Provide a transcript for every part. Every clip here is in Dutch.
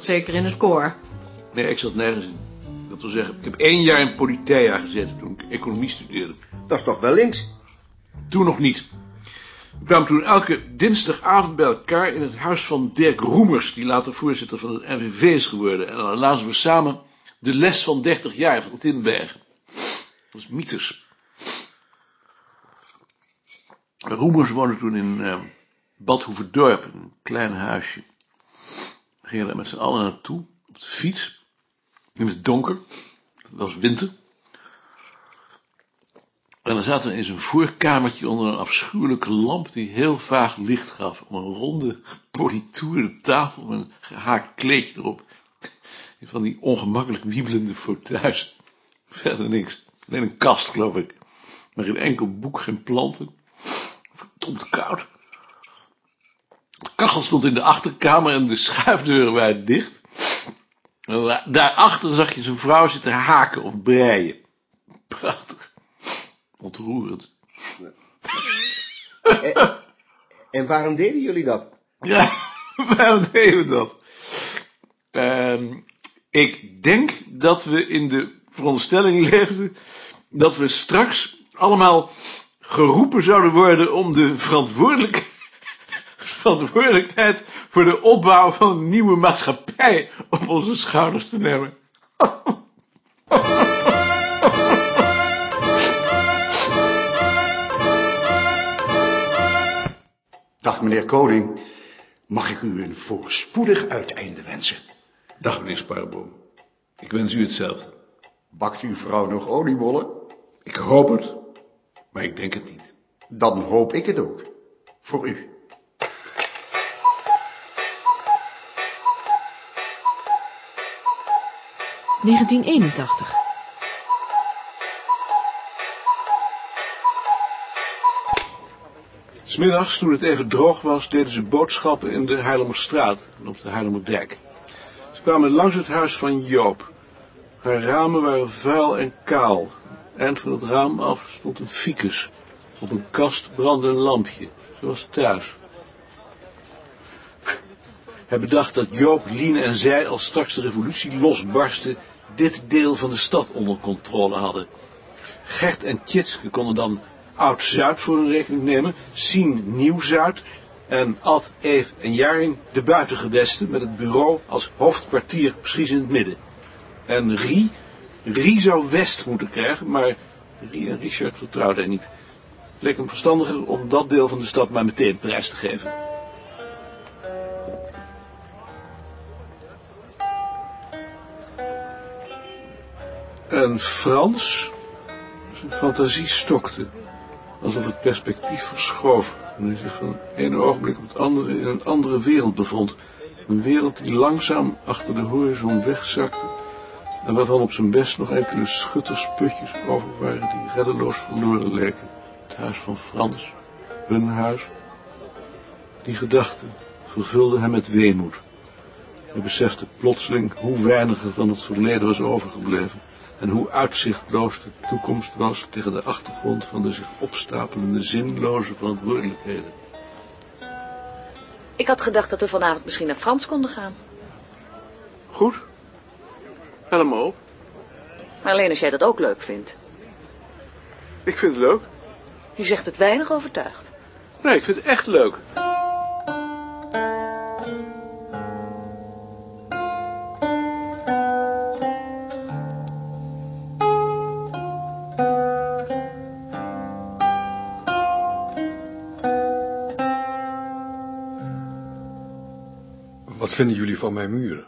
zat zeker in het koor. Nee, ik zat nergens in. Dat wil zeggen, ik heb één jaar in Politeia gezeten toen ik economie studeerde. Dat is toch wel links? Toen nog niet. We kwamen toen elke dinsdagavond bij elkaar in het huis van Dirk Roemers, die later voorzitter van het NVV is geworden. En dan lazen we samen de les van 30 jaar van Tinbergen. Dat was mythes. Roemers woonde toen in uh, Badhoevedorp, een klein huisje. Gingen daar met z'n allen naartoe, op de fiets, het donker. Het was winter. En dan zaten we in zijn voorkamertje onder een afschuwelijke lamp die heel vaag licht gaf. Om een ronde, politoerde tafel met een gehaakt kleedje erop. Van die ongemakkelijk wiebelende fauteuils. Verder niks. Alleen een kast, geloof ik. Maar geen enkel boek, geen planten. Verdomd koud. Kachel stond in de achterkamer en de schuifdeuren waren dicht. En daarachter zag je zijn vrouw zitten haken of breien. Prachtig. Ontroerend. En, en waarom deden jullie dat? Ja, waarom deden we dat? Uh, ik denk dat we in de veronderstelling leefden dat we straks allemaal geroepen zouden worden om de verantwoordelijk, verantwoordelijkheid voor de opbouw van een nieuwe maatschappij op onze schouders te nemen. Dag meneer Koning, mag ik u een voorspoedig uiteinde wensen? Dag meneer Sparreboom, ik wens u hetzelfde. Bakt uw vrouw nog oliebollen? Ik hoop het, maar ik denk het niet. Dan hoop ik het ook. Voor u. ...1981. Smiddags, toen het even droog was, deden ze boodschappen in de Heilemerstraat en op de Heilemerdijk. Ze kwamen langs het huis van Joop. Haar ramen waren vuil en kaal. Eind van het raam af stond een ficus. Op een kast brandde een lampje, zoals thuis. Hij bedacht dat Joop, Liene en zij, als straks de revolutie losbarstte, dit deel van de stad onder controle hadden. Gert en Tjitske konden dan Oud-Zuid voor hun rekening nemen, Sien Nieuw-Zuid en Ad, Eve en Jaring de buitengewesten met het bureau als hoofdkwartier precies in het midden. En Rie, Rie zou West moeten krijgen, maar Rie en Richard vertrouwden hij niet. Het leek hem verstandiger om dat deel van de stad maar meteen prijs te geven. En Frans, zijn fantasie stokte alsof het perspectief verschoof en hij zich van het ene ogenblik op het andere in een andere wereld bevond. Een wereld die langzaam achter de horizon wegzakte en waarvan op zijn best nog enkele schuttersputjes over waren die reddeloos verloren leken. Het huis van Frans, hun huis. Die gedachte vervulde hem met weemoed. Hij besefte plotseling hoe weinig er van het verleden was overgebleven en hoe uitzichtloos de toekomst was tegen de achtergrond van de zich opstapelende zinloze verantwoordelijkheden. Ik had gedacht dat we vanavond misschien naar Frans konden gaan. Goed. Helemaal. Maar alleen als jij dat ook leuk vindt. Ik vind het leuk. Je zegt het weinig overtuigd. Nee, ik vind het echt leuk. Vinden jullie van mijn muren?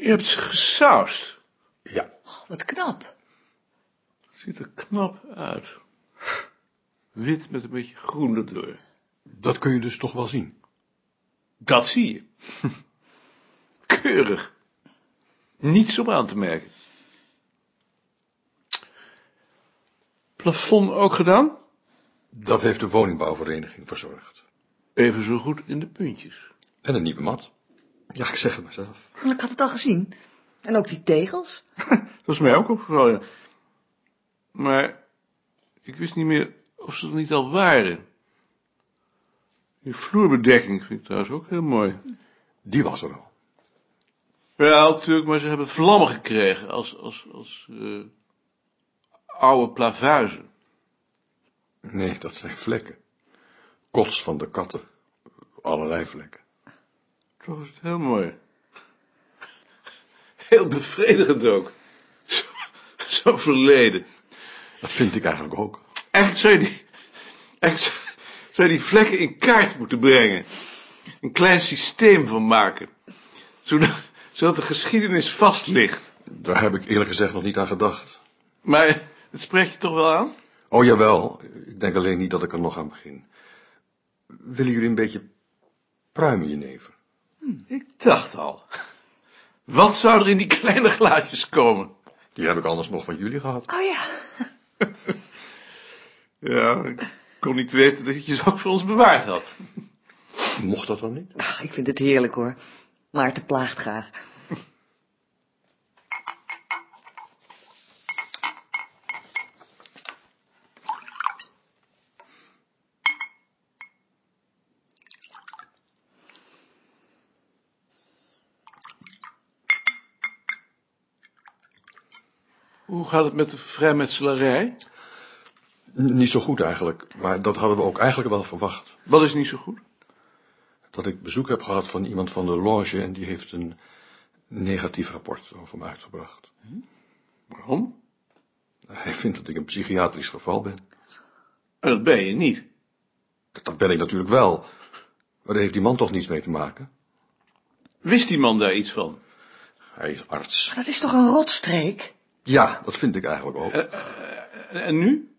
Je hebt ze gesausd. Ja. Oh, wat knap. Ziet er knap uit. Wit met een beetje groen erdoor. Dat kun je dus toch wel zien. Dat zie je. Keurig. Niets om aan te merken. Plafond ook gedaan? Dat heeft de woningbouwvereniging verzorgd. Even zo goed in de puntjes. En een nieuwe mat. Ja, ik zeg het maar zelf. Ik had het al gezien. En ook die tegels. Dat was mij ook opgevallen. ja. Maar ik wist niet meer of ze er niet al waren. Die vloerbedekking vind ik trouwens ook heel mooi. Die was er al. Ja, natuurlijk, maar ze hebben vlammen gekregen als, als, als eh, oude plavuizen. Nee, dat zijn vlekken. Kots van de katten. Allerlei vlekken. Toch is het heel mooi. Heel bevredigend ook. Zo, zo verleden. Dat vind ik eigenlijk ook. Eigenlijk zou je die, eigenlijk zou- zou je die vlekken in kaart moeten brengen. Een klein systeem van maken. Zodat, zodat de geschiedenis vast ligt. Daar heb ik eerlijk gezegd nog niet aan gedacht. Maar het spreekt je toch wel aan? Oh jawel, ik denk alleen niet dat ik er nog aan begin. Willen jullie een beetje pruimen, jenever? Ik dacht al. Wat zou er in die kleine glaasjes komen? Die heb ik anders nog van jullie gehad. Oh ja. Ja, ik kon niet weten dat je ze ook voor ons bewaard had. Mocht dat dan niet? Ach, ik vind het heerlijk hoor. Maarten plaagt graag. Hoe gaat het met de vrijmetselarij? Niet zo goed eigenlijk, maar dat hadden we ook eigenlijk wel verwacht. Wat is niet zo goed? Dat ik bezoek heb gehad van iemand van de loge en die heeft een negatief rapport over me uitgebracht. Waarom? Hij vindt dat ik een psychiatrisch geval ben. En dat ben je niet. Dat ben ik natuurlijk wel. Maar daar heeft die man toch niets mee te maken? Wist die man daar iets van? Hij is arts. Dat is toch een rotstreek? Ja, dat vind ik eigenlijk ook. En, en nu?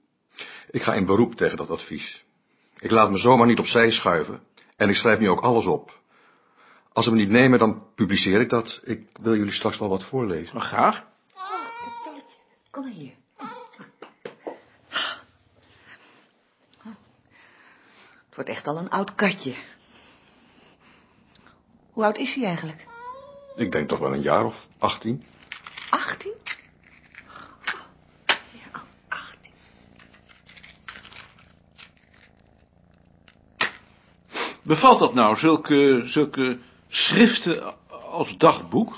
Ik ga in beroep tegen dat advies. Ik laat me zomaar niet opzij schuiven en ik schrijf nu ook alles op. Als ze me niet nemen, dan publiceer ik dat. Ik wil jullie straks wel wat voorlezen. Maar graag. Kom maar hier. Het wordt echt al een oud katje. Hoe oud is hij eigenlijk? Ik denk toch wel een jaar of 18. 18? Ja, al 18. Bevalt dat nou, zulke, zulke schriften als dagboek?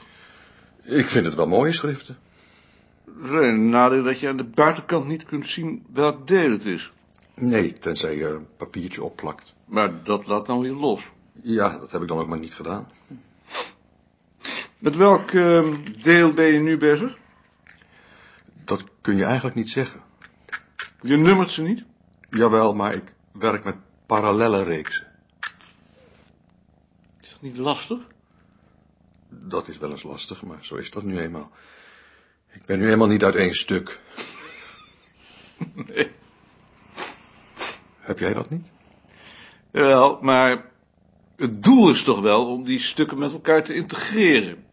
Ik vind het wel mooie schriften. Alleen nadeel dat je aan de buitenkant niet kunt zien welk deel het is. Nee, tenzij je er een papiertje opplakt. Maar dat laat dan weer los. Ja, dat heb ik dan ook maar niet gedaan. Met welk eh, deel ben je nu bezig? Dat kun je eigenlijk niet zeggen. Je nummert ze niet? Jawel, maar ik werk met parallelle reeksen. Dat niet lastig? Dat is wel eens lastig, maar zo is dat nu eenmaal. Ik ben nu eenmaal niet uit één stuk. Nee. Heb jij dat niet? Wel, maar het doel is toch wel om die stukken met elkaar te integreren.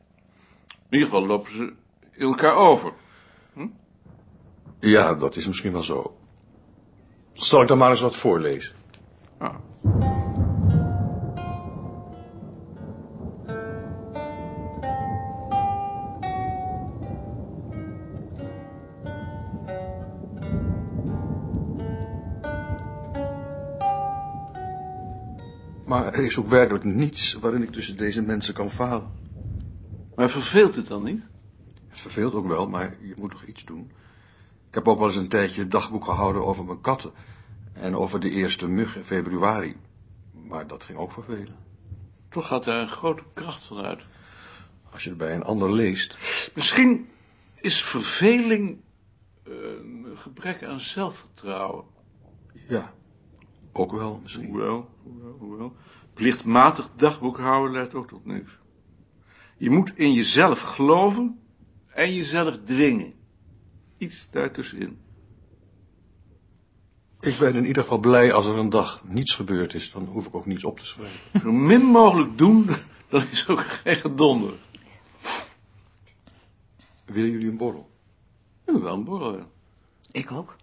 In ieder geval lopen ze in elkaar over. Ja, dat is misschien wel zo. Zal ik dan maar eens wat voorlezen? Ah. Er is ook werkelijk niets waarin ik tussen deze mensen kan falen. Maar verveelt het dan niet? Het verveelt ook wel, maar je moet toch iets doen. Ik heb ook wel eens een tijdje een dagboek gehouden over mijn katten. En over de eerste mug in februari. Maar dat ging ook vervelen. Toch gaat daar een grote kracht van uit. Als je het bij een ander leest. Misschien is verveling eh, een gebrek aan zelfvertrouwen. Ja, ook wel misschien. Hoewel, hoewel, hoewel. Plichtmatig dagboek houden leidt ook tot niks. Je moet in jezelf geloven en jezelf dwingen. Iets daartussenin. Ik ben in ieder geval blij als er een dag niets gebeurd is. Dan hoef ik ook niets op te schrijven. Zo min mogelijk doen, dan is ook geen gedonder. Willen jullie een borrel? Ja, wel een borrel, ja. Ik ook.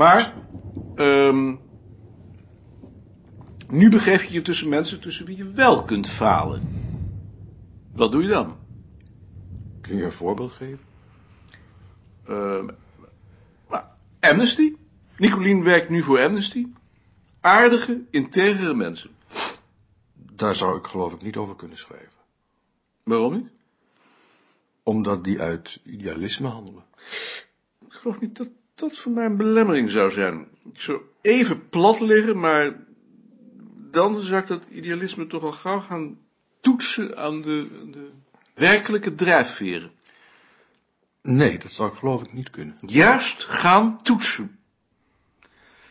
Maar, ehm, nu begeef je je tussen mensen tussen wie je wel kunt falen. Wat doe je dan? Kun je een voorbeeld geven? Eh, maar Amnesty? Nicolien werkt nu voor Amnesty. Aardige, integere mensen. Daar zou ik geloof ik niet over kunnen schrijven. Waarom niet? Omdat die uit idealisme handelen. Ik geloof niet dat dat voor mij een belemmering zou zijn. Ik zou even plat liggen, maar dan zou ik dat idealisme toch al gauw gaan toetsen aan de, de werkelijke drijfveren. Nee, dat zou ik geloof ik niet kunnen. Juist gaan toetsen.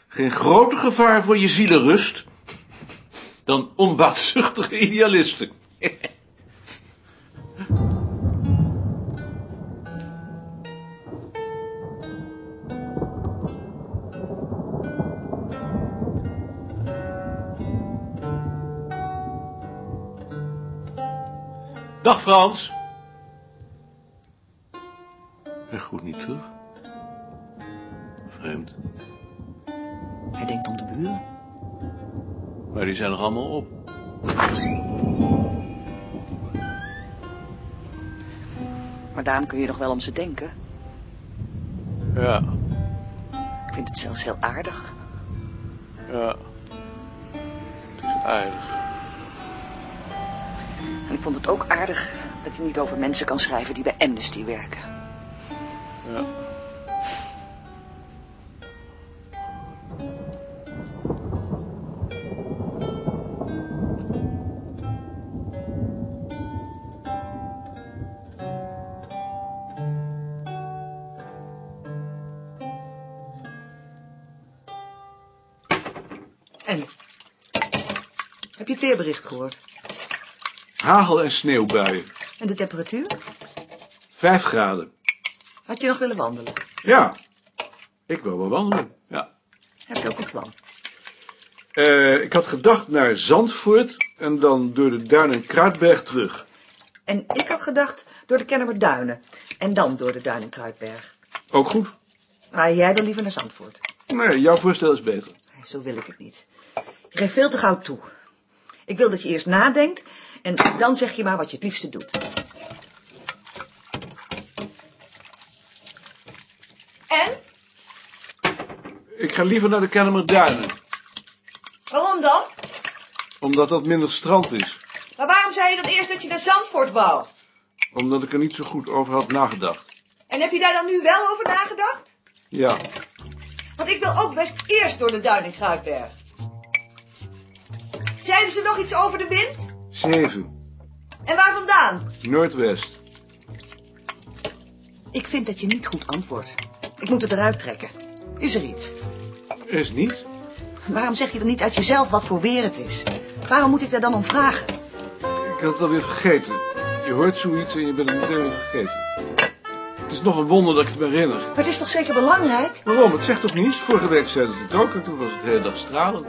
Geen groter gevaar voor je zielenrust dan onbaatzuchtige idealisten. Dag Frans. Hij goed niet terug. Vreemd. Hij denkt om de buren. Maar die zijn nog allemaal op. Maar daarom kun je nog wel om ze denken. Ja, Ik vind het zelfs heel aardig. ja. Het is aardig. Ik vond het ook aardig dat hij niet over mensen kan schrijven die bij Amnesty werken. Ja. En? Heb je het weerbericht gehoord? Hagel en sneeuwbuien. En de temperatuur? Vijf graden. Had je nog willen wandelen? Ja. Ik wil wel wandelen. Ja. Heb je ook een plan? Eh, ik had gedacht naar Zandvoort en dan door de Duin en Kruidberg terug. En ik had gedacht door de Kennemer Duinen. En dan door de Duin en Kruidberg. Ook goed. Maar jij dan liever naar Zandvoort. Nee, jouw voorstel is beter. Zo wil ik het niet. Je geeft veel te gauw toe. Ik wil dat je eerst nadenkt en dan zeg je maar wat je het liefste doet. En? Ik ga liever naar de Kennemer Duinen, Waarom dan? omdat dat minder strand is. Maar waarom zei je dan eerst dat je naar Zandvoort wou? Omdat ik er niet zo goed over had nagedacht. En heb je daar dan nu wel over nagedacht? Ja, Want ik wil ook best eerst door de Duin Kruidberg. Zeiden ze nog iets over de wind? Zeven. En waar vandaan? Noordwest. Ik vind dat je niet goed antwoordt. Ik moet het eruit trekken. Is er iets? Is niet. Waarom zeg je dan niet uit jezelf wat voor weer het is? Waarom moet ik daar dan om vragen? Ik had het alweer vergeten. Je hoort zoiets en je bent het meteen weer vergeten. Het is nog een wonder dat ik het me herinner. Maar het is toch zeker belangrijk? Waarom? Het zegt toch niets? Vorige week zeiden ze het ook en toen was het de hele dag stralend.